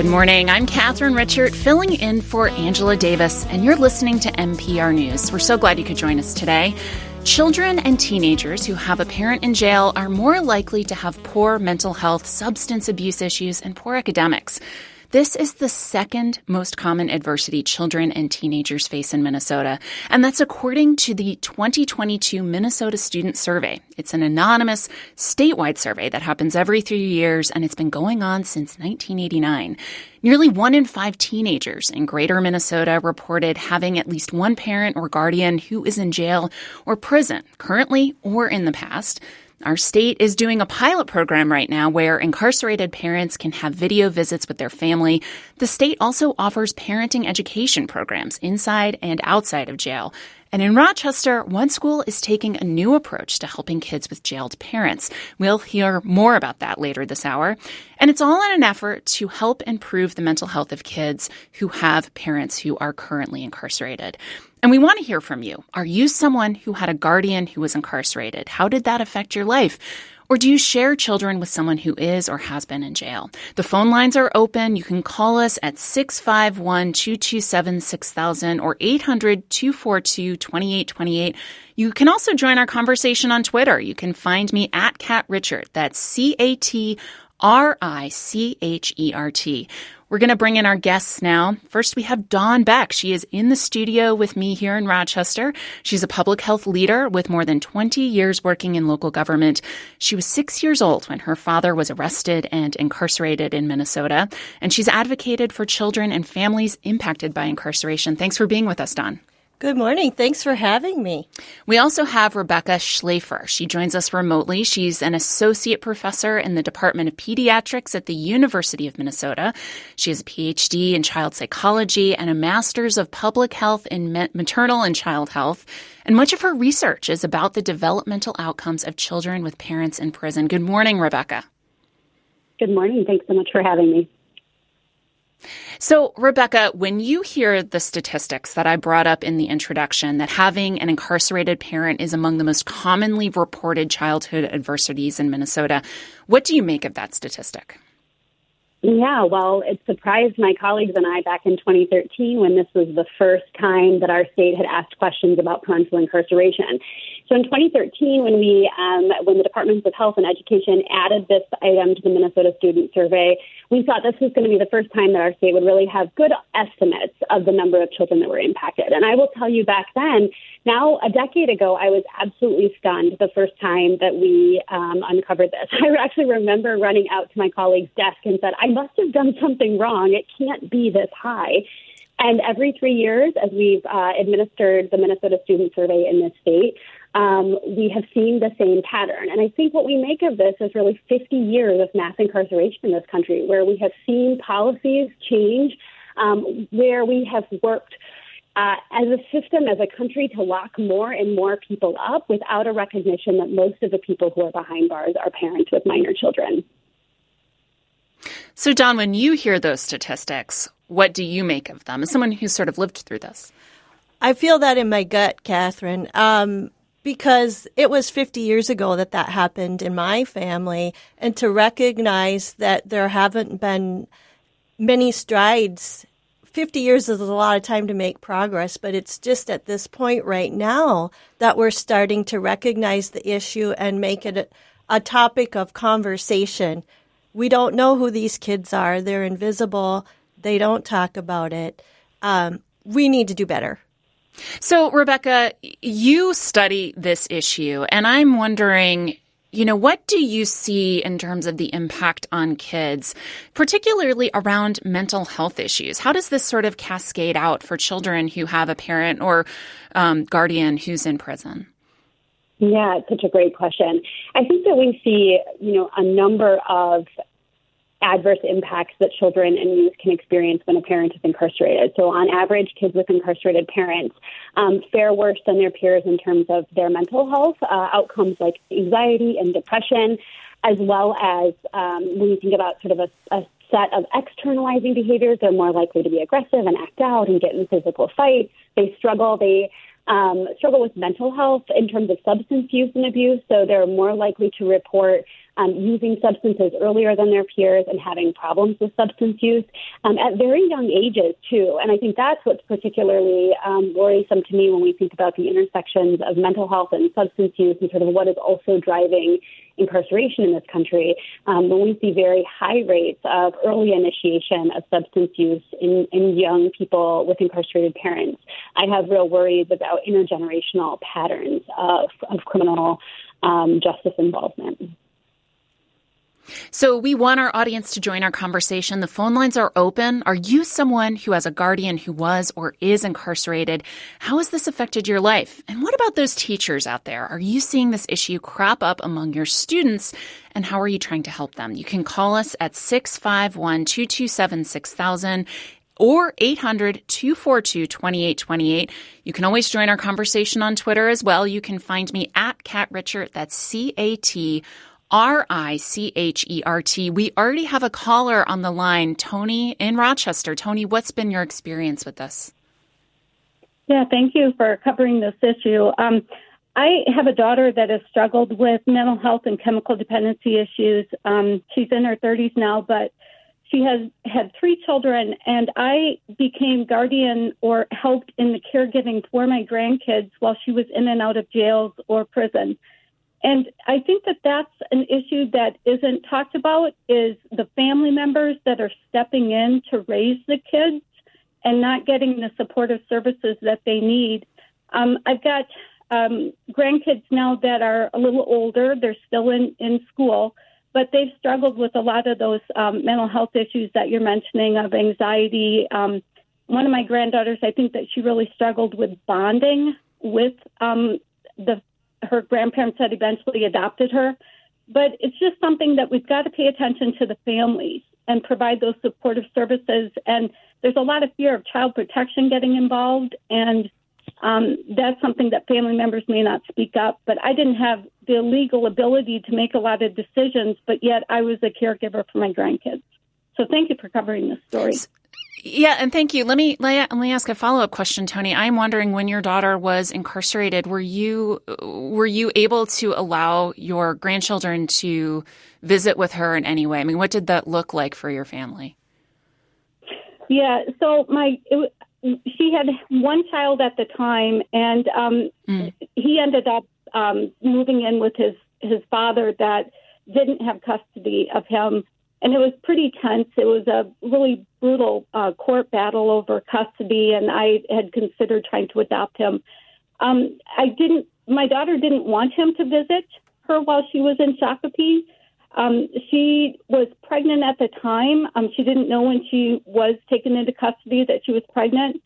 Good morning. I'm Catharine Richert, filling in for Angela Davis, and you're listening to MPR News. We're so glad you could join us today. Children and teenagers who have a parent in jail are more likely to have poor mental health, substance abuse issues, and poor academics. This is the second most common adversity children and teenagers face in Minnesota, and that's according to the 2022 Minnesota Student Survey. It's an anonymous statewide survey that happens every three years, and it's been going on since 1989. Nearly one in five teenagers in greater Minnesota reported having at least one parent or guardian who is in jail or prison, currently or in the past. Our state is doing a pilot program right now where incarcerated parents can have video visits with their family. The state also offers parenting education programs inside and outside of jail. And in Rochester, one school is taking a new approach to helping kids with jailed parents. We'll hear more about that later this hour. And it's all in an effort to help improve the mental health of kids who have parents who are currently incarcerated. And we want to hear from you. Are you someone who had a guardian who was incarcerated? How did that affect your life? Or do you share children with someone who is or has been in jail? The phone lines are open. You can call us at 651 227 6000 or 800 242 2828. You can also join our conversation on Twitter. You can find me at Cat Richert. That's C A T R I C H E R T. We're going to bring in our guests now. First, we have Dawn Beck. She is in the studio with me here in Rochester. She's a public health leader with more than 20 years working in local government. She was six years old when her father was arrested and incarcerated in Minnesota, and she's advocated for children and families impacted by incarceration. Thanks for being with us, Dawn. Good morning. Thanks for having me. We also have Rebecca Shlafer. She joins us remotely. She's an associate professor in the Department of Pediatrics at the University of Minnesota. She has a PhD in child psychology and a master's of public health in maternal and child health. And much of her research is about the developmental outcomes of children with parents in prison. Good morning, Rebecca. Good morning. Thanks so much for having me. So, Rebecca, when you hear the statistics that I brought up in the introduction that having an incarcerated parent is among the most commonly reported childhood adversities in Minnesota, what do you make of that statistic? Yeah, well, it surprised my colleagues and I back in 2013 when this was the first time that our state had asked questions about parental incarceration. So in 2013, when we, um, when the Departments of Health and Education added this item to the Minnesota Student Survey, we thought this was going to be the first time that our state would really have good estimates of the number of children that were impacted. And I will tell you back then, now a decade ago, I was absolutely stunned the first time that we um, uncovered this. I actually remember running out to my colleague's desk and said, I must have done something wrong. It can't be this high. And every three years, as we've uh, administered the Minnesota Student Survey in this state, um, we have seen the same pattern. And I think what we make of this is really 50 years of mass incarceration in this country, where we have seen policies change, um, where we have worked uh, as a system, as a country, to lock more and more people up without a recognition that most of the people who are behind bars are parents with minor children. So, Dawn, when you hear those statistics, what do you make of them as someone who's sort of lived through this? I feel that in my gut, Catharine. Um, because it was 50 years ago that that happened in my family and to recognize that there haven't been many strides 50 years is a lot of time to make progress but it's just at this point right now that we're starting to recognize the issue and make it a, a topic of conversation. We don't know who these kids are. They're invisible. They don't talk about it. Um, we need to do better so, Rebecca, you study this issue, and I'm wondering, you know, what do you see in terms of the impact on kids, particularly around mental health issues? How does this sort of cascade out for children who have a parent or um, guardian who's in prison? Yeah, it's such a great question. I think that we see, you know, a number of adverse impacts that children and youth can experience when a parent is incarcerated. So, on average, kids with incarcerated parents um, fare worse than their peers in terms of their mental health uh, outcomes like anxiety and depression, as well as um, when you think about sort of a, a set of externalizing behaviors, they're more likely to be aggressive and act out and get in physical fights. They struggle. They um, struggle with mental health in terms of substance use and abuse, so they're more likely to report um, using substances earlier than their peers and having problems with substance use um, at very young ages, too. And I think that's what's particularly um, worrisome to me when we think about the intersections of mental health and substance use and sort of what is also driving incarceration in this country. Um, when we see very high rates of early initiation of substance use in, in young people with incarcerated parents, I have real worries about intergenerational patterns of, of criminal um, justice involvement. So we want our audience to join our conversation. The phone lines are open. Are you someone who has a guardian who was or is incarcerated? How has this affected your life? And what about those teachers out there? Are you seeing this issue crop up among your students? And how are you trying to help them? You can call us at 651 227 6000 or 800 242 2828. You can always join our conversation on Twitter as well. You can find me at Cat Richert. That's C A T R I C H E R T. We already have a caller on the line, Tony in Rochester. Tony, what's been your experience with this? Yeah, thank you for covering this issue. Um, I have a daughter that has struggled with mental health and chemical dependency issues. Um, she's in her 30s now, but she has had three children, and I became guardian or helped in the caregiving for my grandkids while she was in and out of jails or prison. And I think that that's an issue that isn't talked about is the family members that are stepping in to raise the kids and not getting the supportive services that they need. Um, I've got um, grandkids now that are a little older. They're still in, in school, but they've struggled with a lot of those um, mental health issues that you're mentioning of anxiety. Um, one of my granddaughters, I think that she really struggled with bonding with um, the her grandparents had eventually adopted her. But it's just something that we've got to pay attention to the families and provide those supportive services. And there's a lot of fear of child protection getting involved, and um, that's something that family members may not speak up. But I didn't have the legal ability to make a lot of decisions, but yet I was a caregiver for my grandkids. So thank you for covering this story. Yeah, and thank you. Let me let me ask a follow up question, Tony. I'm wondering when your daughter was incarcerated, were you were you able to allow your grandchildren to visit with her in any way? I mean, what did that look like for your family? Yeah, so my it, she had one child at the time, and um, mm. he ended up um, moving in with his his father that didn't have custody of him and it was pretty tense. It was a really brutal uh, court battle over custody, and I had considered trying to adopt him. Um, I didn't. My daughter didn't want him to visit her while she was in Shakopee. Um, she was pregnant at the time. Um, she didn't know when she was taken into custody that she was pregnant,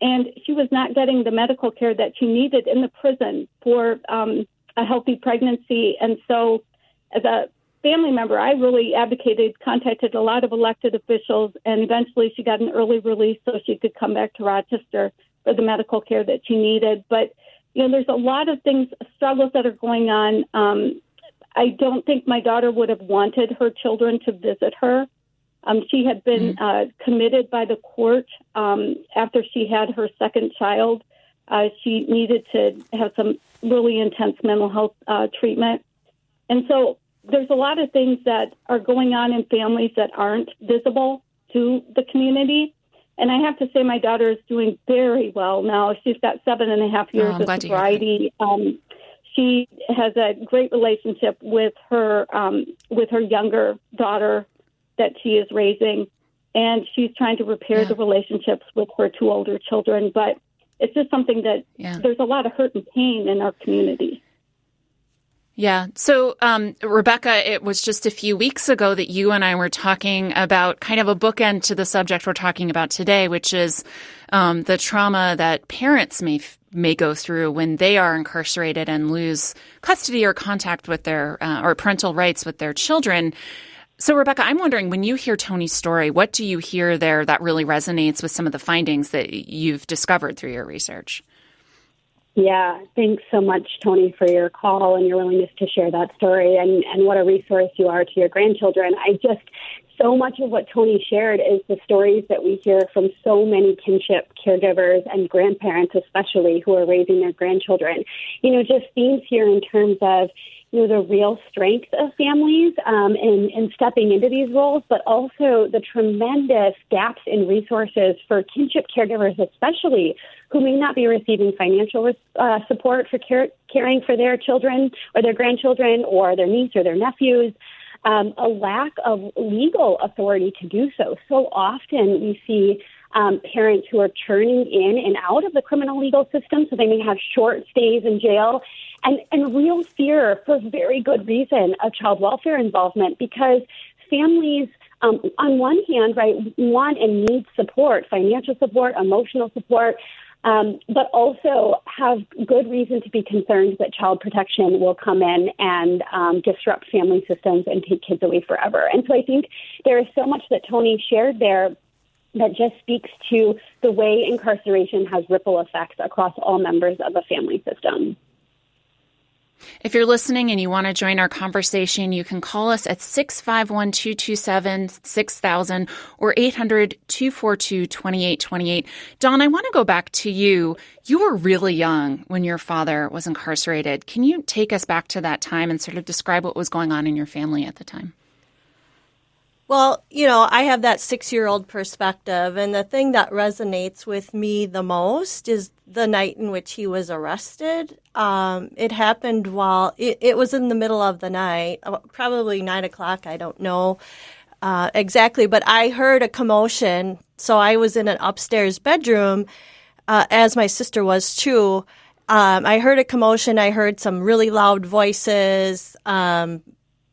and she was not getting the medical care that she needed in the prison for um, a healthy pregnancy. And so, as a family member, I really advocated, contacted a lot of elected officials, and eventually she got an early release so she could come back to Rochester for the medical care that she needed. But, you know, there's a lot of things, struggles that are going on. Um, I don't think my daughter would have wanted her children to visit her. Um, she had been mm-hmm. uh, committed by the court um, after she had her second child. Uh, she needed to have some really intense mental health uh, treatment. And so there's a lot of things that are going on in families that aren't visible to the community. And I have to say, my daughter is doing very well now. She's got seven and a half years oh, of sobriety. Um, she has a great relationship with her um, with her younger daughter that she is raising, and she's trying to repair yeah. the relationships with her two older children. But it's just something that yeah. there's a lot of hurt and pain in our community. Yeah. So, um, Rebecca, it was just a few weeks ago that you and I were talking about kind of a bookend to the subject we're talking about today, which is um, the trauma that parents may may go through when they are incarcerated and lose custody or contact with their uh, or parental rights with their children. So, Rebecca, I'm wondering when you hear Tony's story, what do you hear there that really resonates with some of the findings that you've discovered through your research? Yeah, thanks so much, Tony, for your call and your willingness to share that story and, and what a resource you are to your grandchildren. I just so much of what Tony shared is the stories that we hear from so many kinship caregivers and grandparents, especially who are raising their grandchildren. You know, just themes here in terms of you know the real strength of families um, in, in stepping into these roles, but also the tremendous gaps in resources for kinship caregivers, especially who may not be receiving financial uh, support for care, caring for their children or their grandchildren or their niece or their nephews um, a lack of legal authority to do so. So often we see um, parents who are churning in and out of the criminal legal system, so they may have short stays in jail, and, and real fear for very good reason of child welfare involvement because families. Um, on one hand, right, want and need support, financial support, emotional support, um, but also have good reason to be concerned that child protection will come in and um, disrupt family systems and take kids away forever. And so I think there is so much that Tony shared there that just speaks to the way incarceration has ripple effects across all members of a family system. If you're listening and you want to join our conversation, you can call us at 651 227 6000 or 800 242 2828. Dawn, I want to go back to you. You were really young when your father was incarcerated. Can you take us back to that time and sort of describe what was going on in your family at the time? Well, you know, I have that six year old perspective, and the thing that resonates with me the most is the night in which he was arrested. Um, it happened while it, it, was in the middle of the night, uh, probably nine o'clock, I don't know uh, exactly, but I heard a commotion. So I was in an upstairs bedroom, uh, as my sister was too. Um, I heard a commotion. I heard some really loud voices. Um,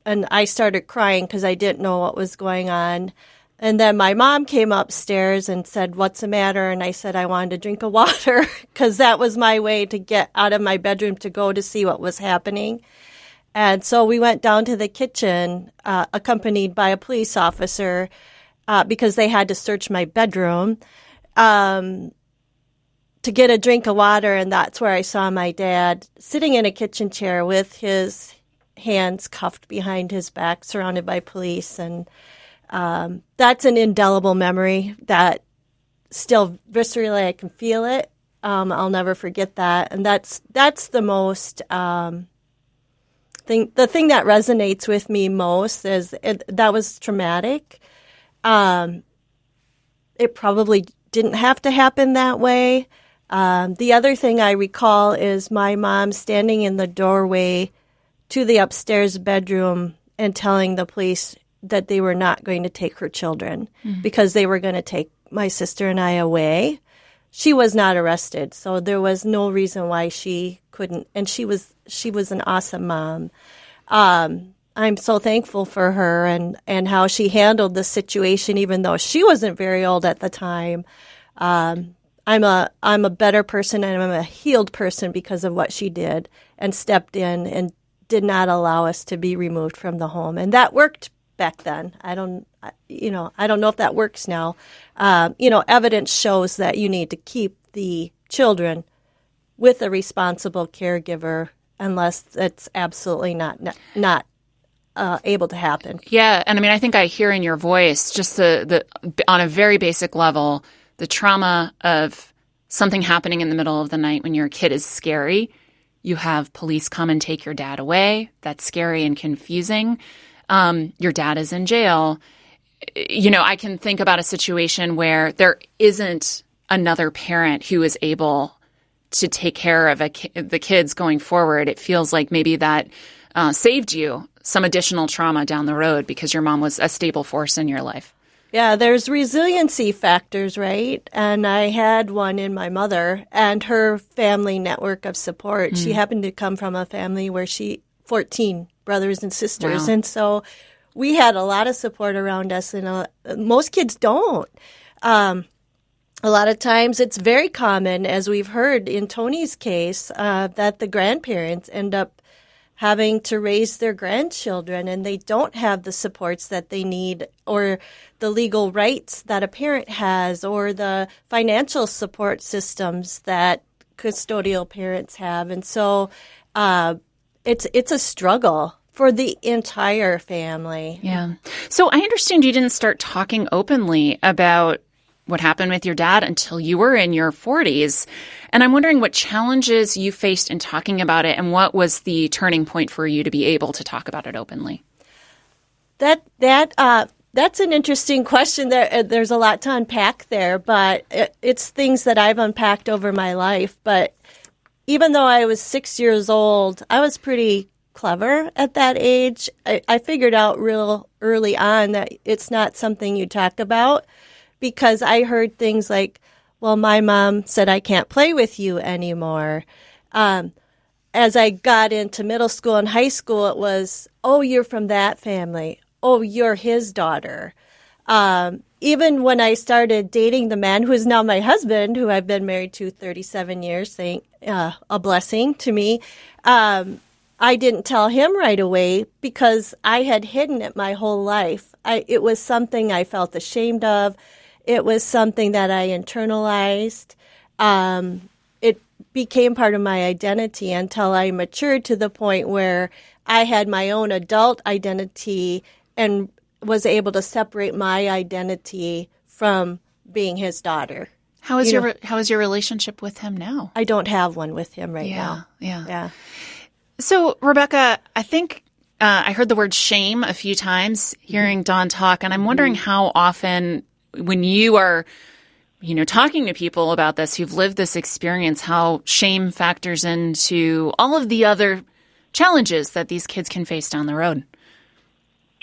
and I started crying because I didn't know what was going on. And then my mom came upstairs and said, What's the matter? And I said, I wanted a drink of water because that was my way to get out of my bedroom to go to see what was happening. And so we went down to the kitchen, uh, accompanied by a police officer, uh, because they had to search my bedroom um, to get a drink of water. And that's where I saw my dad sitting in a kitchen chair with his hands cuffed behind his back, surrounded by police. And um, that's an indelible memory that still viscerally I can feel it. Um, I'll never forget that. And that's that's the most um, thing. The thing that resonates with me most is it, that was traumatic. Um, it probably didn't have to happen that way. Um, the other thing I recall is my mom standing in the doorway to the upstairs bedroom and telling the police that they were not going to take her children mm-hmm. because they were going to take my sister and I away. She was not arrested, so there was no reason why she couldn't. And she was she was an awesome mom. Um, I'm so thankful for her and and how she handled the situation, even though she wasn't very old at the time. Um, I'm a I'm a better person and I'm a healed person because of what she did and stepped in and did not allow us to be removed from the home, and that worked back then. I don't, you know, I don't know if that works now. Um, you know, evidence shows that you need to keep the children with a responsible caregiver unless it's absolutely not not uh, able to happen. Yeah, and I mean, I think I hear in your voice just the the on a very basic level the trauma of something happening in the middle of the night when you're a kid is scary you have police come and take your dad away. That's scary and confusing. Um, your dad is in jail. You know, I can think about a situation where there isn't another parent who is able to take care of ki- the kids going forward. It feels like maybe that uh, saved you some additional trauma down the road because your mom was a stable force in your life. Yeah, there's resiliency factors, right? And I had one in my mother and her family network of support. Mm. She happened to come from a family where she 14 brothers and sisters, wow. and so we had a lot of support around us, and uh, most kids don't. Um, a lot of times it's very common, as we've heard in Tony's case, uh, that the grandparents end up having to raise their grandchildren and they don't have the supports that they need or the legal rights that a parent has or the financial support systems that custodial parents have and so uh, it's it's a struggle for the entire family. Yeah. So I understand you didn't start talking openly about what happened with your dad until you were in your 40s. And I'm wondering what challenges you faced in talking about it and what was the turning point for you to be able to talk about it openly? That that uh, that's an interesting question. There, uh, there's a lot to unpack there, but it, it's things that I've unpacked over my life. But even though I was six years old, I was pretty clever at that age. I, I figured out real early on that it's not something you talk about because I heard things like, well, my mom said I can't play with you anymore. Um, as I got into middle school and high school, it was, oh, you're from that family. Oh, you're his daughter. Um, even when I started dating the man who is now my husband, who I've been married to 37 years, thank, uh, a blessing to me, um, I didn't tell him right away because I had hidden it my whole life. I, it was something I felt ashamed of. It was something that I internalized. Um, it became part of my identity until I matured to the point where I had my own adult identity and was able to separate my identity from being his daughter. How is you your know, how is your relationship with him now? I don't have one with him right yeah, now. Yeah. Yeah. So, Rebecca, I think uh, I heard the word shame a few times hearing Dawn talk, and I'm wondering how often when you are you know talking to people about this who've lived this experience how shame factors into all of the other challenges that these kids can face down the road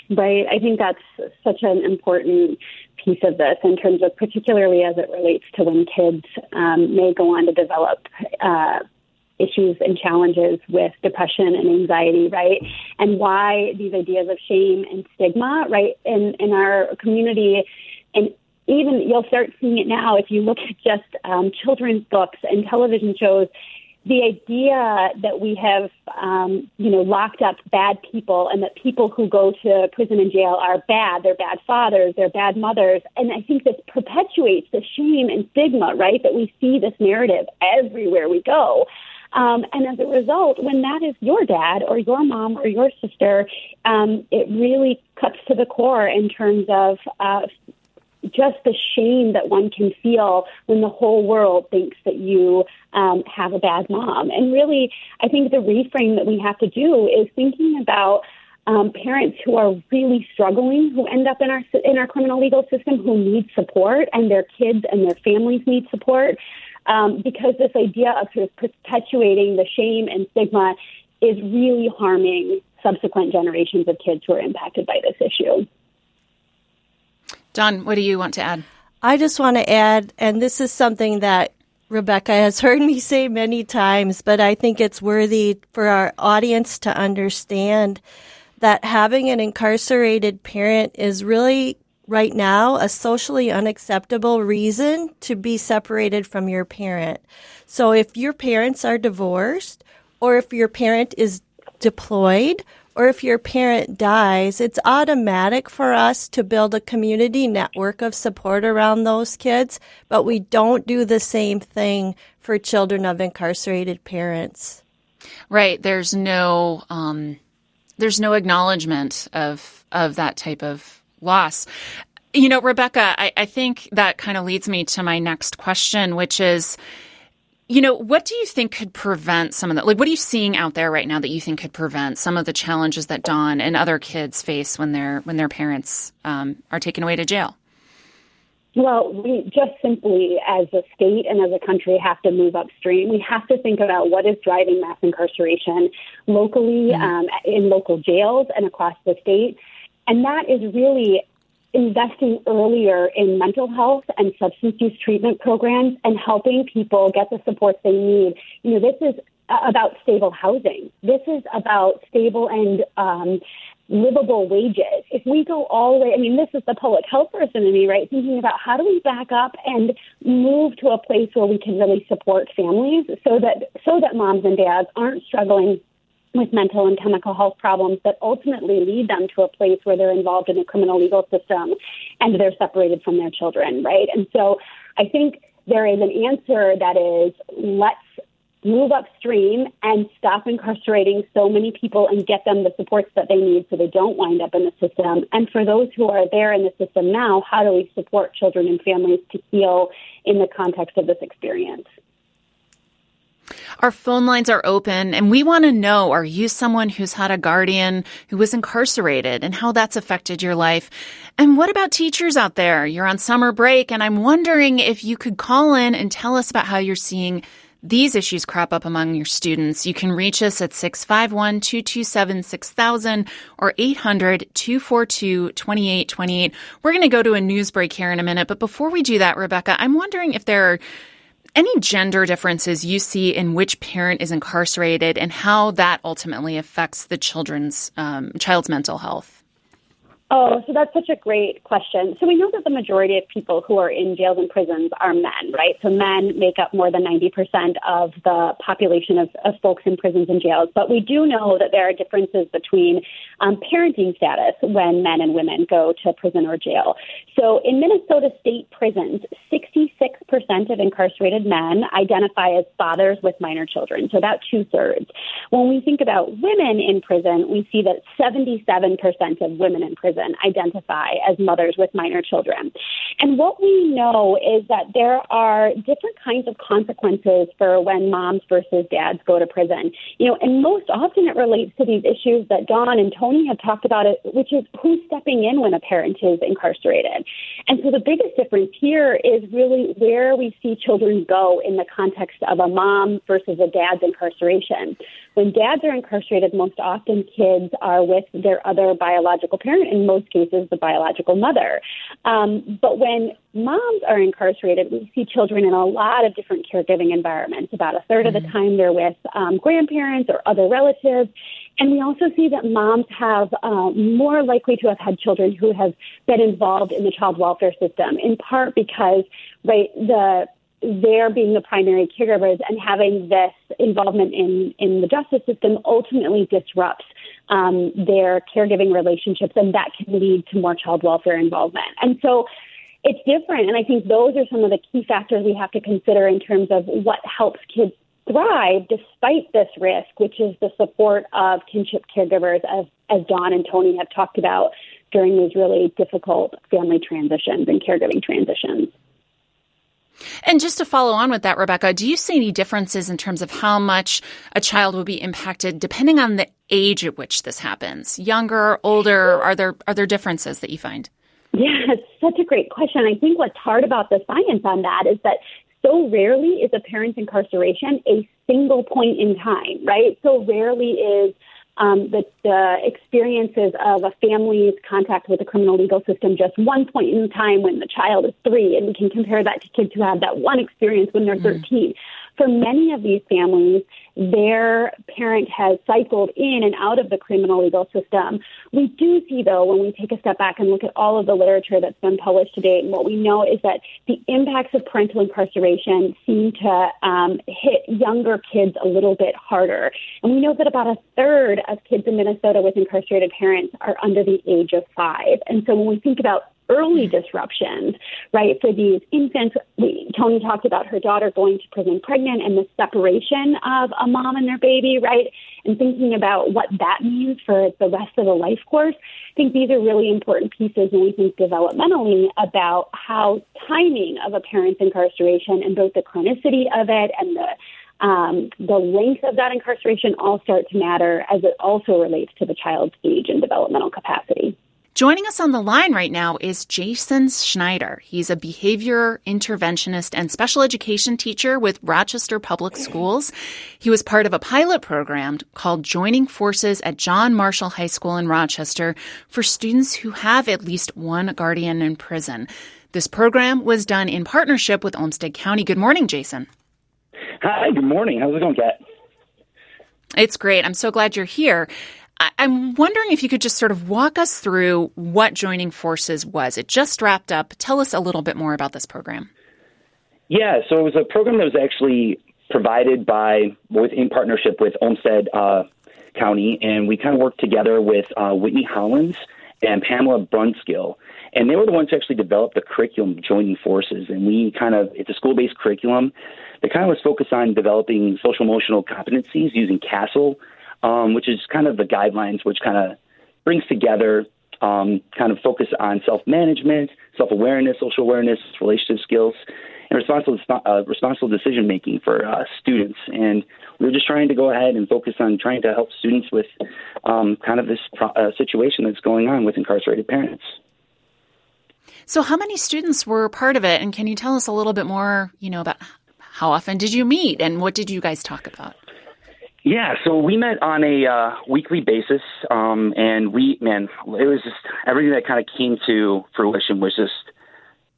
right i think that's such an important piece of this in terms of particularly as it relates to when kids um, may go on to develop uh, issues and challenges with depression and anxiety, right? And why these ideas of shame and stigma, right, in, in our community and even you'll start seeing it now if you look at just um, children's books and television shows. The idea that we have, um, you know, locked up bad people and that people who go to prison and jail are bad, they're bad fathers, they're bad mothers. And I think this perpetuates the shame and stigma, right? That we see this narrative everywhere we go. Um, and as a result, when that is your dad or your mom or your sister, um, it really cuts to the core in terms of uh, just the shame that one can feel when the whole world thinks that you um, have a bad mom. And really, I think the reframe that we have to do is thinking about um, parents who are really struggling, who end up in our in our criminal legal system, who need support, and their kids and their families need support, um, because this idea of sort of perpetuating the shame and stigma is really harming subsequent generations of kids who are impacted by this issue. Dawn, what do you want to add? I just want to add, and this is something that Rebecca has heard me say many times, but I think it's worthy for our audience to understand that having an incarcerated parent is really right now a socially unacceptable reason to be separated from your parent. So if your parents are divorced or if your parent is deployed or if your parent dies, it's automatic for us to build a community network of support around those kids, but we don't do the same thing for children of incarcerated parents. Right. There's no um, there's no acknowledgement of of that type of loss. You know, Rebecca, I, I think that kind of leads me to my next question, which is you know, what do you think could prevent some of that? Like, what are you seeing out there right now that you think could prevent some of the challenges that Dawn and other kids face when their when their parents um, are taken away to jail? Well, we just simply, as a state and as a country, have to move upstream. We have to think about what is driving mass incarceration locally, mm-hmm. um, in local jails, and across the state. And that is really investing earlier in mental health and substance use treatment programs and helping people get the support they need. You know, this is about stable housing. This is about stable and um, livable wages. If we go all the way, I mean, this is the public health person in me, right? Thinking about how do we back up and move to a place where we can really support families so that so that moms and dads aren't struggling with mental and chemical health problems that ultimately lead them to a place where they're involved in the criminal legal system and they're separated from their children, right? And so I think there is an answer that is let's move upstream and stop incarcerating so many people and get them the supports that they need so they don't wind up in the system? And for those who are there in the system now, how do we support children and families to heal in the context of this experience? Our phone lines are open and we want to know are you someone who's had a guardian who was incarcerated and how that's affected your life? And what about teachers out there? You're on summer break and I'm wondering if you could call in and tell us about how you're seeing these issues crop up among your students. You can reach us at 651 227 6000 or 800 242 2828. We're going to go to a news break here in a minute. But before we do that, Rebecca, I'm wondering if there are any gender differences you see in which parent is incarcerated and how that ultimately affects the children's um, child's mental health. Oh, so that's such a great question. So we know that the majority of people who are in jails and prisons are men, right? So men make up more than 90% of the population of, of folks in prisons and jails. But we do know that there are differences between um, parenting status when men and women go to prison or jail. So in Minnesota state prisons, 66% of incarcerated men identify as fathers with minor children, so about two thirds. When we think about women in prison, we see that 77% of women in prison identify as mothers with minor children. And what we know is that there are different kinds of consequences for when moms versus dads go to prison. You know, and most often it relates to these issues that Dawn and Tony have talked about, it, which is who's stepping in when a parent is incarcerated. And so the biggest difference here is really where we see children go in the context of a mom versus a dad's incarceration. When dads are incarcerated, most often kids are with their other biological parent, in most cases, the biological mother. Um, but when moms are incarcerated, we see children in a lot of different caregiving environments. About a 3rd mm-hmm. of the mm-hmm. time, they're with um, grandparents or other relatives. And we also see that moms have uh, more likely to have had children who have been involved in the child welfare system, in part because right the their being the primary caregivers and having this involvement in, in the justice system ultimately disrupts um, their caregiving relationships, and that can lead to more child welfare involvement. And so it's different. And I think those are some of the key factors we have to consider in terms of what helps kids thrive despite this risk, which is the support of kinship caregivers, as, as Dawn and Tony have talked about during these really difficult family transitions and caregiving transitions. And just to follow on with that, Rebecca, do you see any differences in terms of how much a child will be impacted depending on the age at which this happens? Younger, older, are there are there differences that you find? Yeah, it's such a great question. I think what's hard about the science on that is that so rarely is a parent's incarceration a single point in time, right? So rarely is um, the, the experiences of a family's contact with the criminal legal system just one point in time when the child is three, and we can compare that to kids who have that one experience when they're mm. 13. For many of these families, their parent has cycled in and out of the criminal legal system. We do see, though, when we take a step back and look at all of the literature that's been published to date, and what we know is that the impacts of parental incarceration seem to um, hit younger kids a little bit harder. And we know that about a third of kids in Minnesota with incarcerated parents are under the age of five. And so when we think about early disruptions, right? For these infants, we, Tony talked about her daughter going to prison pregnant and the separation of a mom and their baby, right? And thinking about what that means for the rest of the life course. I think these are really important pieces when we think developmentally about how timing of a parent's incarceration and both the chronicity of it and the um, the length of that incarceration all start to matter as it also relates to the child's age and developmental capacity. Joining us on the line right now is Jason Schneider. He's a behavior interventionist and special education teacher with Rochester Public Schools. He was part of a pilot program called Joining Forces at John Marshall High School in Rochester for students who have at least one guardian in prison. This program was done in partnership with Olmsted County. Good morning, Jason. Hi, good morning. How's it going, Kat? It's great. I'm so glad you're here. I'm wondering if you could just sort of walk us through what Joining Forces was. It just wrapped up. Tell us a little bit more about this program. Yeah, so it was a program that was actually provided by, with, in partnership with Olmsted uh, County, and we kind of worked together with uh, Whitney Hollins and Pamela Brunskill. and they were the ones who actually developed the curriculum joining forces. And we kind of it's a school based curriculum that kind of was focused on developing social emotional competencies using CASEL, um, which is kind of the guidelines which kind of brings together um, kind of focus on self management, self awareness, social awareness, relationship skills, and responsible uh, responsible decision making for uh, students. And we're just trying to go ahead and focus on trying to help students with um, kind of this pro- uh, situation that's going on with incarcerated parents. So, how many students were part of it, and can you tell us a little bit more, you know, about how often did you meet and what did you guys talk about? Yeah, so we met on a uh, weekly basis, um, and we, man, it was just everything that kind of came to fruition was just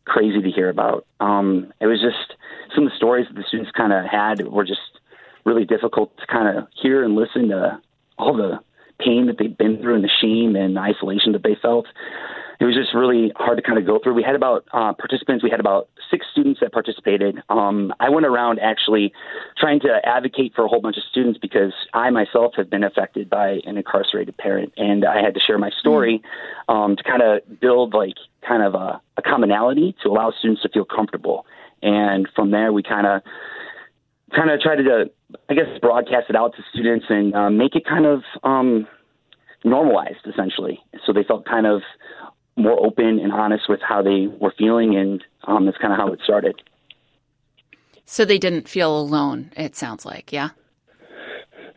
crazy to hear about. Um, it was just some of the stories that the students kind of had were just really difficult to kind of hear and listen to all the pain that they've been through and the shame and isolation that they felt it was just really hard to kind of go through. We had about uh, participants. We had about six students that participated. Um, I went around actually trying to advocate for a whole bunch of students because I myself have been affected by an incarcerated parent, and I had to share my story um, to kind of build like kind of a, a commonality to allow students to feel comfortable. And from there, we kind of kind of tried to, I guess, broadcast it out to students and uh, make it kind of um, normalized, essentially. So they felt kind of more open and honest with how they were feeling, and um, that's kind of how it started. So they didn't feel alone. It sounds like, yeah.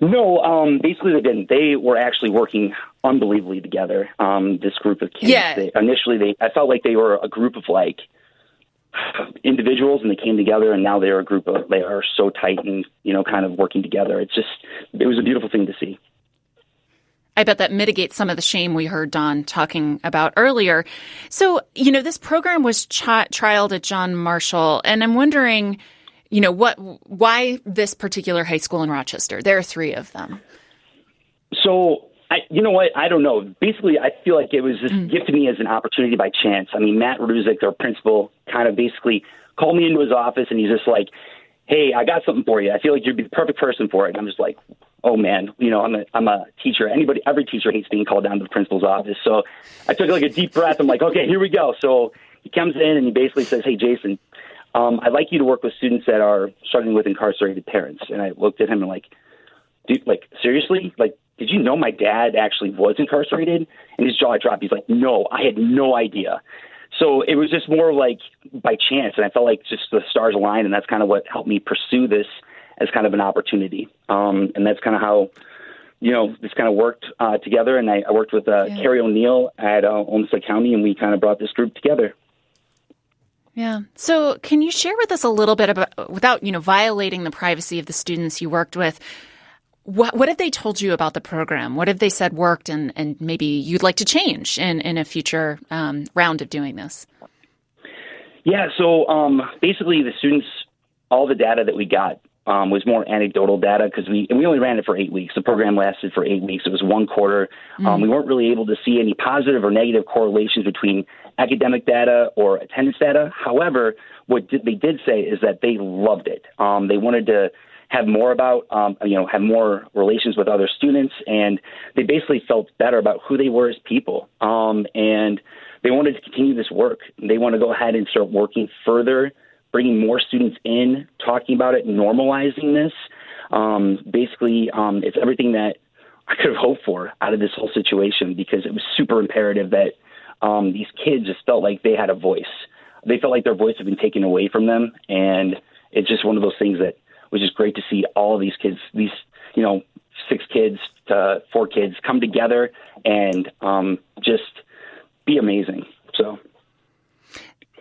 No, um, basically they didn't. They were actually working unbelievably together. Um, this group of kids. Yeah. They, initially, they I felt like they were a group of like individuals, and they came together, and now they're a group of they are so tight and you know kind of working together. It's just it was a beautiful thing to see. I bet that mitigates some of the shame we heard Dawn talking about earlier. So, you know, this program was ch- trialed at John Marshall, and I'm wondering, you know, what, why this particular high school in Rochester? There are three of them. So, I, you know what? I don't know. Basically, I feel like it was just mm. gifted me as an opportunity by chance. I mean, Matt Ruzick, their principal, kind of basically called me into his office, and he's just like, "Hey, I got something for you. I feel like you'd be the perfect person for it." And I'm just like, oh man, you know, I'm a I'm a teacher. Anybody, every teacher hates being called down to the principal's office. So I took like a deep breath. I'm like, okay, here we go. So he comes in and he basically says, hey, Jason, um, I'd like you to work with students that are struggling with incarcerated parents. And I looked at him and like, dude, like seriously, like. Did you know my dad actually was incarcerated? And his jaw dropped. He's like, "No, I had no idea." So it was just more like by chance, and I felt like just the stars aligned, and that's kind of what helped me pursue this as kind of an opportunity. Um, and that's kind of how, you know, this kind of worked uh, together. And I, I worked with uh, yeah. Carrie O'Neill at uh, Olmsted County, and we kind of brought this group together. Yeah. So, can you share with us a little bit about, without you know violating the privacy of the students you worked with? What what have they told you about the program? What have they said worked, and and maybe you'd like to change in in a future um, round of doing this? Yeah. So um, basically, the students, all the data that we got um, was more anecdotal data because we we only ran it for eight weeks. The program lasted for eight weeks. It was one quarter. Mm-hmm. Um, we weren't really able to see any positive or negative correlations between academic data or attendance data. However, what did, they did say is that they loved it. Um, they wanted to have more about, um, you know, have more relations with other students, and they basically felt better about who they were as people. Um, and they wanted to continue this work. They want to go ahead and start working further bringing more students in, talking about it, normalizing this. Um, basically, um, it's everything that I could have hoped for out of this whole situation because it was super imperative that um, these kids just felt like they had a voice. They felt like their voice had been taken away from them, and it's just one of those things that was just great to see all of these kids, these you know, six kids to four kids come together and um, just be amazing. So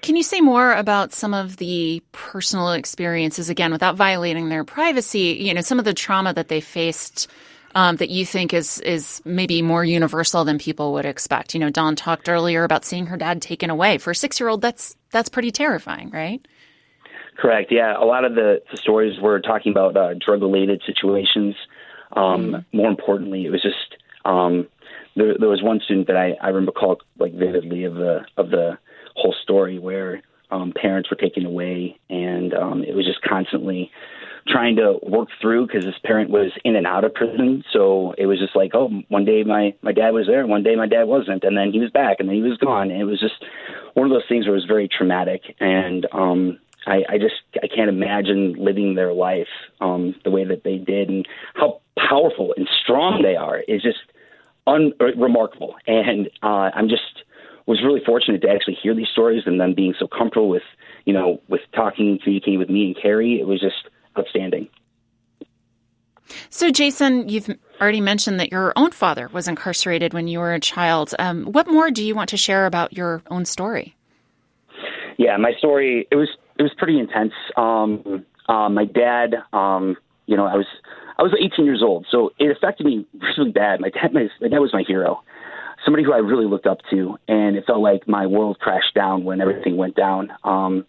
can you say more about some of the personal experiences, again, without violating their privacy? You know, some of the trauma that they faced um, that you think is is maybe more universal than people would expect. You know, Dawn talked earlier about seeing her dad taken away. For a six year old, that's that's pretty terrifying, right? Correct. Yeah, a lot of the, the stories were talking about uh, drug related situations. Um, mm. More importantly, it was just um, there, there was one student that I, I remember called like vividly of the of the whole story where um, parents were taken away, and um, it was just constantly trying to work through because his parent was in and out of prison. So it was just like, oh, one day my my dad was there, and one day my dad wasn't, and then he was back, and then he was gone. And it was just one of those things where it was very traumatic, and um, I, I just I can't imagine living their life um, the way that they did, and how powerful and strong they are is just un- remarkable. And uh, I'm just was really fortunate to actually hear these stories and them being so comfortable with you know with talking and communicating with me and Carrie. It was just outstanding. So, Jason, you've already mentioned that your own father was incarcerated when you were a child. Um, what more do you want to share about your own story? Yeah, my story it was it was pretty intense. Um, uh, my dad, um, you know, I was I was 18 years old, so it affected me really bad. My dad, my, my dad was my hero, somebody who I really looked up to, and it felt like my world crashed down when everything went down. Um,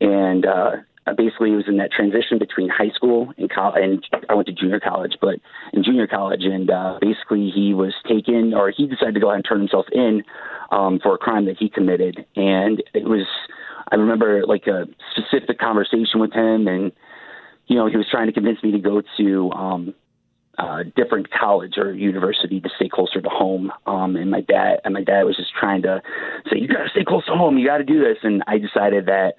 and uh, basically, it was in that transition between high school and college, and I went to junior college, but in junior college, and uh, basically he was taken, or he decided to go ahead and turn himself in um, for a crime that he committed, and it was. I remember like a specific conversation with him, and you know, he was trying to convince me to go to um, a different college or university to stay closer to home. Um, and my dad and my dad was just trying to say, "You got to stay close to home. You got to do this." And I decided that,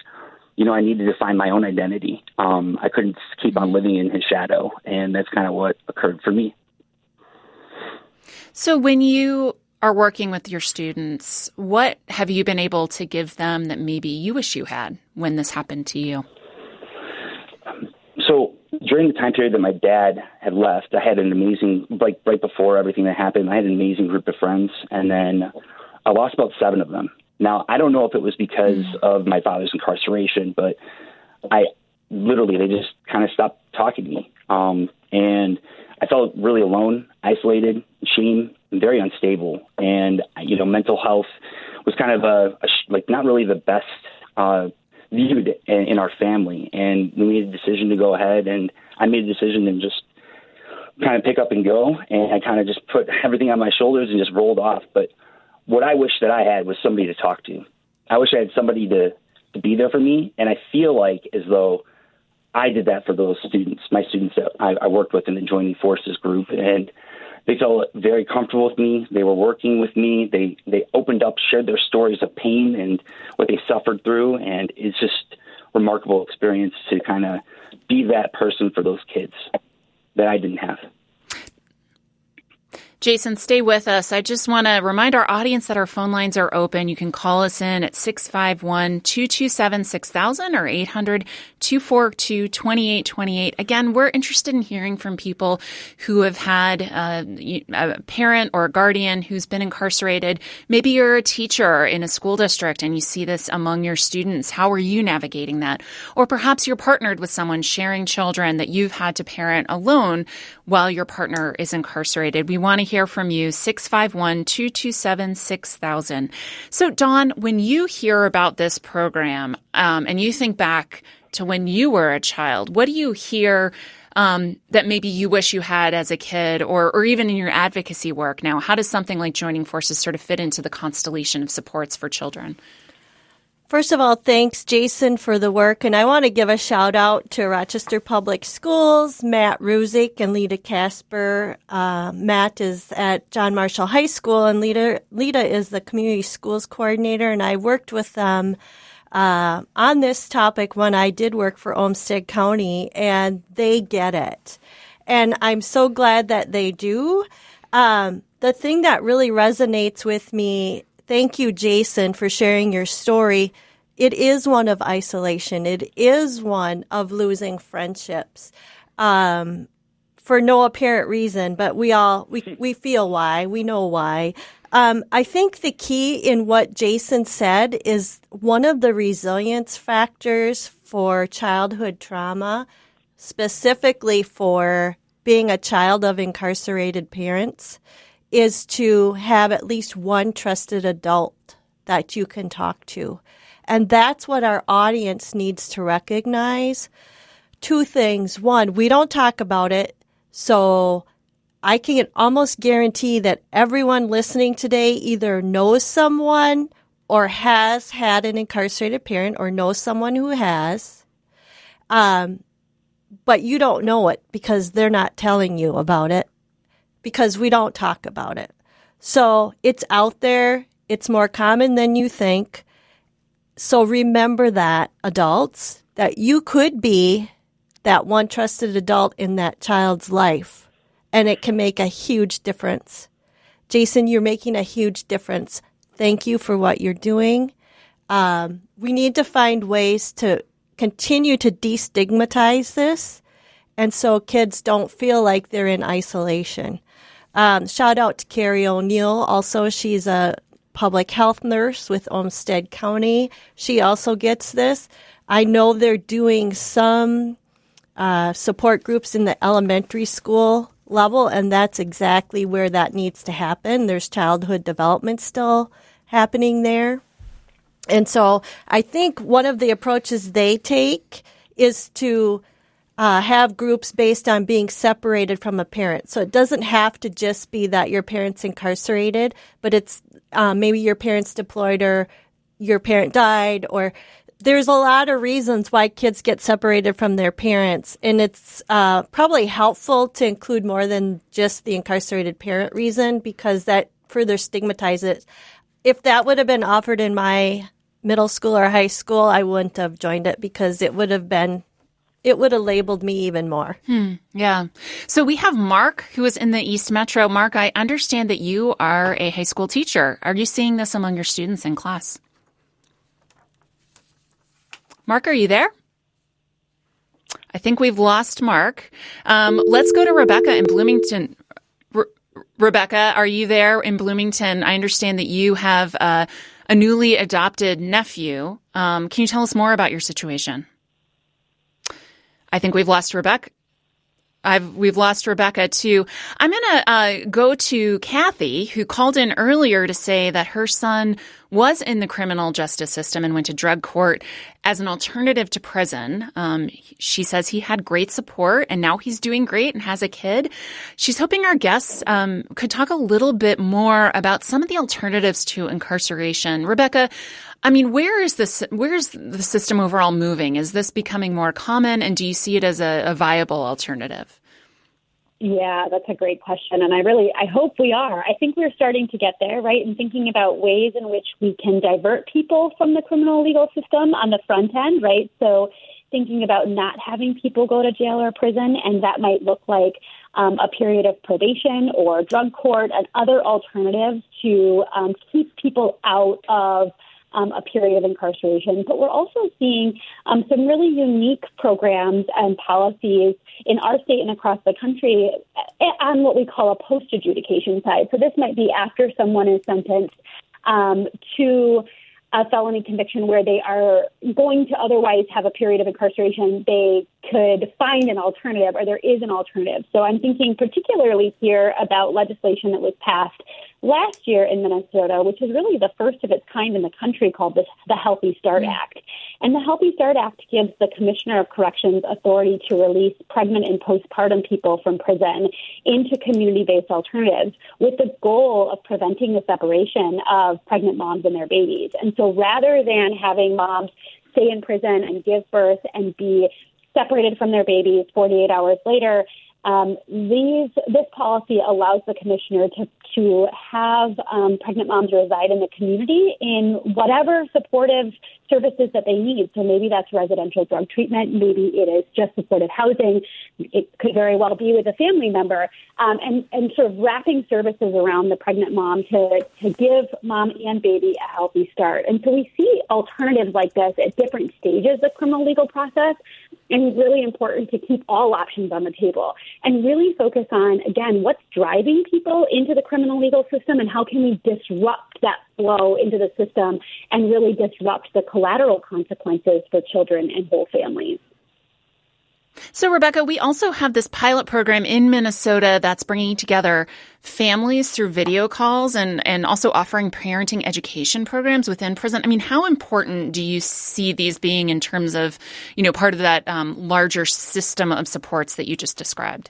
you know, I needed to find my own identity. Um, I couldn't keep on living in his shadow, and that's kind of what occurred for me. So when you are working with your students, what have you been able to give them that maybe you wish you had when this happened to you? so during the time period that my dad had left, I had an amazing, like right before everything that happened, I had an amazing group of friends, and then I lost about seven of them. Now I don't know if it was because mm. of my father's incarceration, but I literally they just kind of stopped talking to me, um, and I felt really alone, isolated, shame, very unstable, and you know mental health was kind of a, a like not really the best. Uh, viewed in, in our family. And we made a decision to go ahead, and I made a decision and just kind of pick up and go. And I kind of just put everything on my shoulders and just rolled off. But what I wish that I had was somebody to talk to. I wish I had somebody to to be there for me. And I feel like as though I did that for those students, my students that I, I worked with in the Joining Forces group, and they felt very comfortable with me. They were working with me. They they opened up, shared their stories of pain and what they suffered through, and it's just remarkable experience to kind of be that person for those kids that I didn't have. Jason, stay with us. I just want to remind our audience that our phone lines are open. You can call us in at 651 227 6000 or 800 242 2828. Again, we're interested in hearing from people who have had uh, a parent or a guardian who's been incarcerated. Maybe you're a teacher in a school district and you see this among your students. How are you navigating that? Or perhaps you're partnered with someone sharing children that you've had to parent alone while your partner is incarcerated. We want to hear from you, 651 227 6000. So, Dawn, when you hear about this program um, and you think back to when you were a child, what do you hear? Um, that maybe you wish you had as a kid or, or even in your advocacy work now? How does something like joining forces sort of fit into the constellation of supports for children? First of all, thanks, Jason, for the work. And I want to give a shout out to Rochester Public Schools, Matt Ruzick and Lita Casper. Uh, Matt is at John Marshall High School, and Lita, Lita is the Community Schools Coordinator. And I worked with them uh, on this topic when I did work for Olmsted County, and they get it. And I'm so glad that they do. Um, the thing that really resonates with me Thank you, Jason, for sharing your story. It is one of isolation. It is one of losing friendships. Um, for no apparent reason, but we all we we feel why. We know why. Um, I think the key in what Jason said is one of the resilience factors for childhood trauma, specifically for being a child of incarcerated parents, is to have at least one trusted adult that you can talk to. And that's what our audience needs to recognize. Two things. One, we don't talk about it. So I can almost guarantee that everyone listening today either knows someone or has had an incarcerated parent or knows someone who has. Um, but you don't know it because they're not telling you about it because we don't talk about it. So it's out there. It's more common than you think. So remember that adults, that you could be that one trusted adult in that child's life and it can make a huge difference. Jason, you're making a huge difference. Thank you for what you're doing. Um, we need to find ways to continue to destigmatize this and so kids don't feel like they're in isolation. Um, shout out to Carrie O'Neill. Also, she's a public health nurse with Olmsted County. She also gets this. I know they're doing some uh, support groups in the elementary school level, and that's exactly where that needs to happen. There's childhood development still happening there. And so I think one of the approaches they take is to uh, have groups based on being separated from a parent. So it doesn't have to just be that your parent's incarcerated, but it's uh, maybe your parent's deployed or your parent died or there's a lot of reasons why kids get separated from their parents, and it's uh, probably helpful to include more than just the incarcerated parent reason because that further stigmatizes. If that would have been offered in my middle school or high school, I wouldn't have joined it because it would have been it would have labeled me even more. Hmm, yeah. So we have Mark who is in the East Metro. Mark, I understand that you are a high school teacher. Are you seeing this among your students in class? Mark, are you there? I think we've lost Mark. Um, let's go to Rebecca in Bloomington. Re- Rebecca, are you there in Bloomington? I understand that you have uh, a newly adopted nephew. Um, can you tell us more about your situation? I think we've lost Rebecca. I've, we've lost Rebecca too. I'm going to uh, go to Kathy, who called in earlier to say that her son was in the criminal justice system and went to drug court as an alternative to prison. Um, she says he had great support and now he's doing great and has a kid. She's hoping our guests um, could talk a little bit more about some of the alternatives to incarceration. Rebecca, I mean, where is this? Where is the system overall moving? Is this becoming more common, and do you see it as a, a viable alternative? Yeah, that's a great question. And I really, I hope we are. I think we're starting to get there, right? And thinking about ways in which we can divert people from the criminal legal system on the front end, right? So thinking about not having people go to jail or prison, and that might look like um, a period of probation or drug court and other alternatives to um, keep people out of um, a period of incarceration. But we're also seeing um, some really unique programs and policies in our state and across the country eh, on what we call a post adjudication side. So this might be after someone is sentenced um, to a felony conviction where they are going to otherwise have a period of incarceration, they could find an alternative or there is an alternative. So I'm thinking particularly here about legislation that was passed last year in Minnesota, which is really the first of its kind in the country called the, the Healthy Start mm-hmm. Act. And the Healthy Start Act gives the Commissioner of Corrections authority to release pregnant and postpartum people from prison into community based alternatives with the goal of preventing the separation of pregnant moms and their babies. And so rather than having moms stay in prison and give birth and be separated from their babies 48 hours later, um, these this policy allows the commissioner to to have um, pregnant moms reside in the community in whatever supportive services that they need. So maybe that's residential drug treatment, maybe it is just supportive housing. It could very well be with a family member, um, and and sort of wrapping services around the pregnant mom to to give mom and baby a healthy start. And so we see alternatives like this at different stages of criminal legal process, and really important to keep all options on the table and really focus on again what's driving people into the criminal legal system and how can we disrupt that flow into the system and really disrupt the collateral consequences for children and whole families. So, Rebecca, we also have this pilot program in Minnesota that's bringing together families through video calls and, and also offering parenting education programs within prison. I mean, how important do you see these being in terms of, you know, part of that um, larger system of supports that you just described?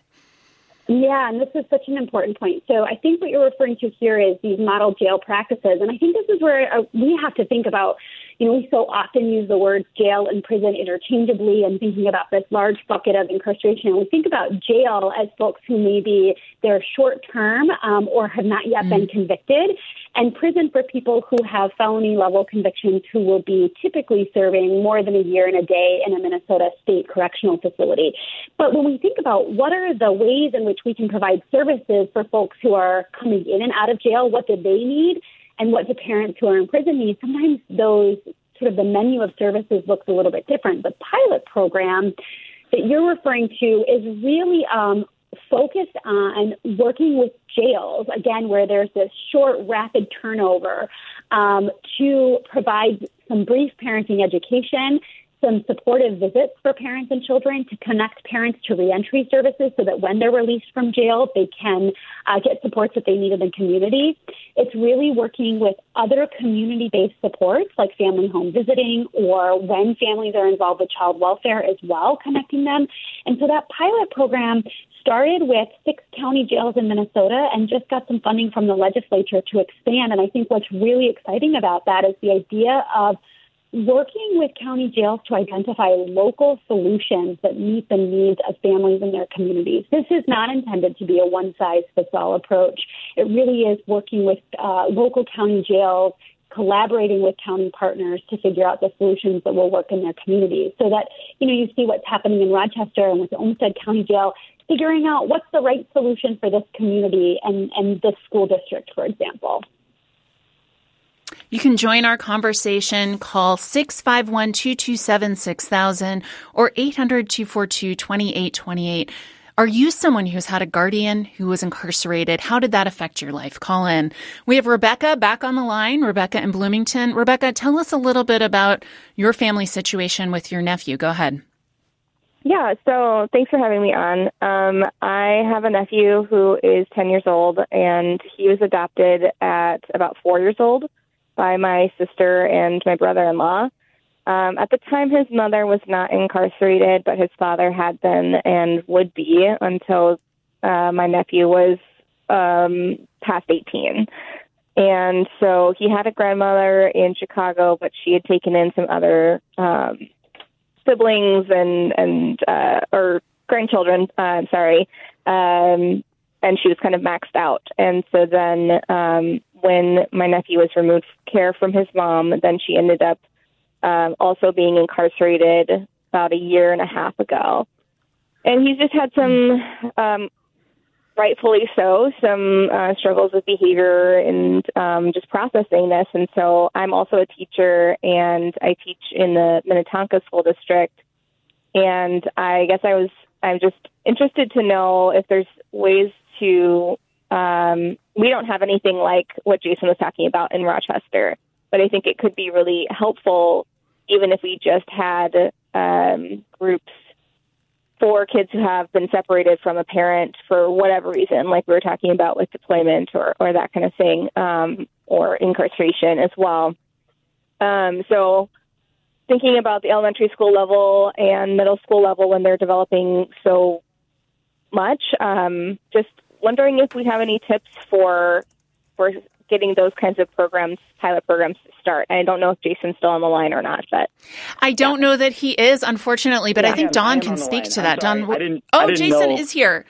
Yeah, and this is such an important point. So I think what you're referring to here is these model jail practices, and I think this is where uh, we have to think about you know, we so often use the words jail and prison interchangeably and thinking about this large bucket of incarceration. And we think about jail as folks who maybe they're short term um, or have not yet mm. been convicted, and prison for people who have felony level convictions who will be typically serving more than a year and a day in a Minnesota state correctional facility. But when we think about what are the ways in which we can provide services for folks who are coming in and out of jail, what do they need? And what do parents who are in prison need, sometimes those sort of the menu of services looks a little bit different. The pilot program that you're referring to is really um, focused on working with jails, again, where there's this short, rapid turnover, um, to provide some brief parenting education some supportive visits for parents and children to connect parents to reentry services so that when they're released from jail, they can uh, get supports that they need in the community. It's really working with other community based supports like family home visiting or when families are involved with child welfare as well, connecting them. And so that pilot program started with six county jails in Minnesota and just got some funding from the legislature to expand. And I think what's really exciting about that is the idea of working with county jails to identify local solutions that meet the needs of families in their communities. This is not intended to be a one size fits all approach. It really is working with uh, local county jails, collaborating with county partners to figure out the solutions that will work in their communities. So that, you know, you see what's happening in Rochester and with the Olmsted County Jail, figuring out what's the right solution for this community and, and this school district, for example. You can join our conversation. Call 651 227 6000 or 800 242 2828. Are you someone who's had a guardian who was incarcerated? How did that affect your life? Call in. We have Rebecca back on the line. Rebecca in Bloomington. Rebecca, tell us a little bit about your family situation with your nephew. Go ahead. Yeah, so thanks for having me on. Um, I have a nephew who is 10 years old, and he was adopted at about four years old by my sister and my brother in law. Um, at the time, his mother was not incarcerated, but his father had been and would be until uh, my nephew was um, past 18. And so he had a grandmother in Chicago, but she had taken in some other um, siblings and and uh, or grandchildren. Uh, I'm sorry, um, and she was kind of maxed out. And so then um, when my nephew was removed care from his mom, then she ended up um, also being incarcerated about a year and a half ago. And he's just had some, um, rightfully so, some uh, struggles with behavior and um, just processing this. And so I'm also a teacher and I teach in the Minnetonka School District. And I guess I was, I'm just interested to know if there's ways to um, we don't have anything like what Jason was talking about in Rochester, but I think it could be really helpful even if we just had um, groups for kids who have been separated from a parent for whatever reason, like we were talking about with deployment or, or that kind of thing, um, or incarceration as well. Um, so, thinking about the elementary school level and middle school level when they're developing so much, um, just wondering if we have any tips for for getting those kinds of programs, pilot programs to start. I don't know if Jason's still on the line or not, but I don't yeah. know that he is, unfortunately. But yeah, I think Dawn can speak to that. Dawn, oh, Jason know. is here.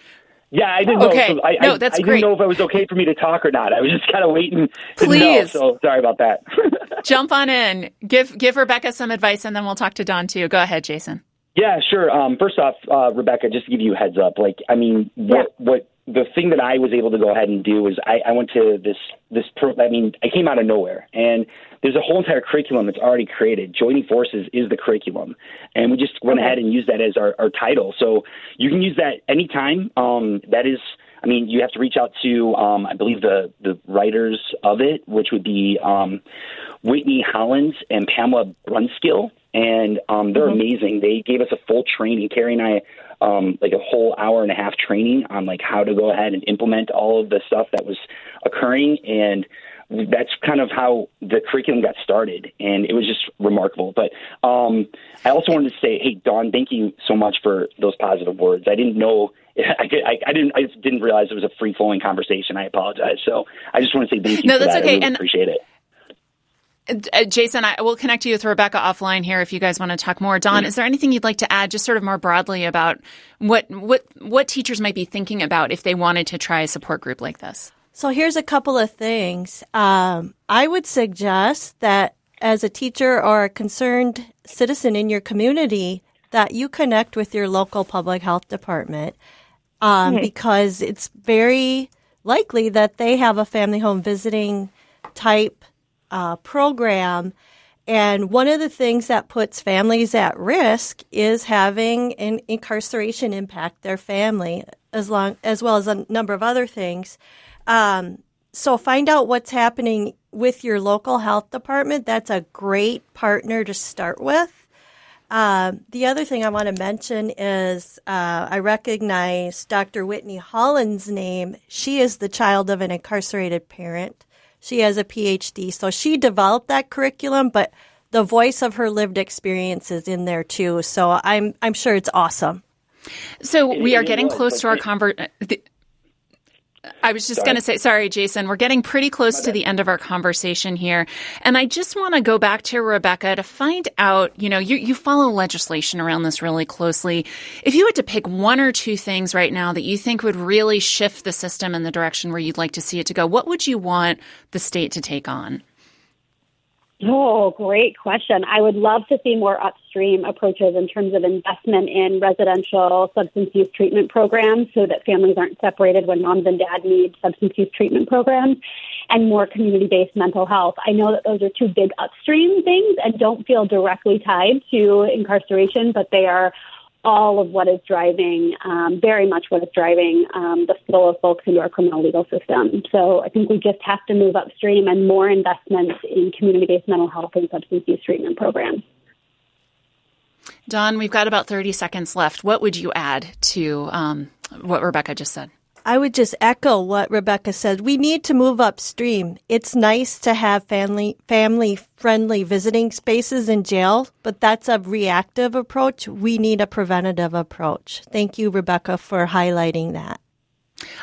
Yeah, I didn't okay. know. I, no, that's I, I great. didn't know if it was okay for me to talk or not. I was just kind of waiting. Please. Know, so sorry about that. Jump on in. Give give Rebecca some advice, and then we'll talk to Dawn too. Go ahead, Jason. Yeah, sure. Um, first off, uh, Rebecca, just to give you a heads up, like, I mean, what, yeah. what the thing that I was able to go ahead and do is I, I went to this this pro, I mean I came out of nowhere and there's a whole entire curriculum that's already created. Joining forces is the curriculum, and we just went okay. ahead and used that as our, our title. So you can use that anytime. Um, that is, I mean, you have to reach out to um, I believe the the writers of it, which would be um, Whitney Hollins and Pamela Brunskill and um, they're mm-hmm. amazing. They gave us a full training. Carrie and I, um, like a whole hour and a half training on like how to go ahead and implement all of the stuff that was occurring, and that's kind of how the curriculum got started, and it was just remarkable. But um, I also wanted to say, hey, Dawn, thank you so much for those positive words. I didn't know. I, I, I didn't. I didn't realize it was a free flowing conversation. I apologize. So I just want to say thank you. No, that's that. okay. I really and appreciate it. Uh, Jason, I will connect you with Rebecca offline here if you guys want to talk more. Dawn, mm-hmm. is there anything you'd like to add, just sort of more broadly about what what what teachers might be thinking about if they wanted to try a support group like this? So here's a couple of things. Um, I would suggest that as a teacher or a concerned citizen in your community, that you connect with your local public health department um, mm-hmm. because it's very likely that they have a family home visiting type uh, program. And one of the things that puts families at risk is having an incarceration impact their family, as long as well as a number of other things. Um, so find out what's happening with your local health department. That's a great partner to start with. Uh, the other thing I want to mention is uh, I recognize Dr. Whitney Hollins' name. She is the child of an incarcerated parent. She has a PhD, so she developed that curriculum, but the voice of her lived experience is in there too. So I'm I'm sure it's awesome. So we are getting close to our convert. I was just going to say, sorry, Jason, we're getting pretty close to the end of our conversation here. And I just want to go back to Rebecca to find out, you know, you, you follow legislation around this really closely. If you had to pick one or two things right now that you think would really shift the system in the direction where you'd like to see it to go, what would you want the state to take on? Oh, great question. I would love to see more upstream approaches in terms of investment in residential substance use treatment programs so that families aren't separated when moms and dad need substance use treatment programs and more community based mental health. I know that those are two big upstream things and don't feel directly tied to incarceration, but they are all of what is driving, um, very much what is driving um, the flow of folks into our criminal legal system. So I think we just have to move upstream and more investments in community based mental health and substance use treatment programs. Dawn, we've got about 30 seconds left. What would you add to um, what Rebecca just said? I would just echo what Rebecca said. We need to move upstream. It's nice to have family family friendly visiting spaces in jail, but that's a reactive approach. We need a preventative approach. Thank you, Rebecca, for highlighting that.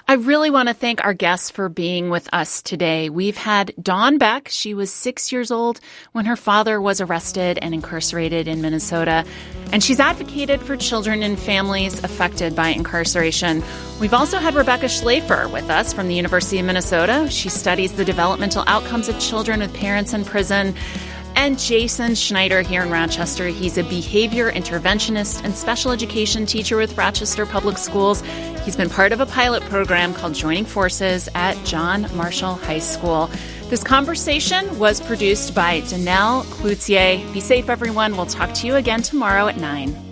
I really want to thank our guests for being with us today. We've had Dawn Beck. She was six years old when her father was arrested and incarcerated in Minnesota, and she's advocated for children and families affected by incarceration. We've also had Rebecca Shlafer with us from the University of Minnesota. She studies the developmental outcomes of children with parents in prison and Jason Schneider here in Rochester. He's a behavior interventionist and special education teacher with Rochester Public Schools. He's been part of a pilot program called Joining Forces at John Marshall High School. This conversation was produced by Danelle Cloutier. Be safe, everyone. We'll talk to you again tomorrow at 9.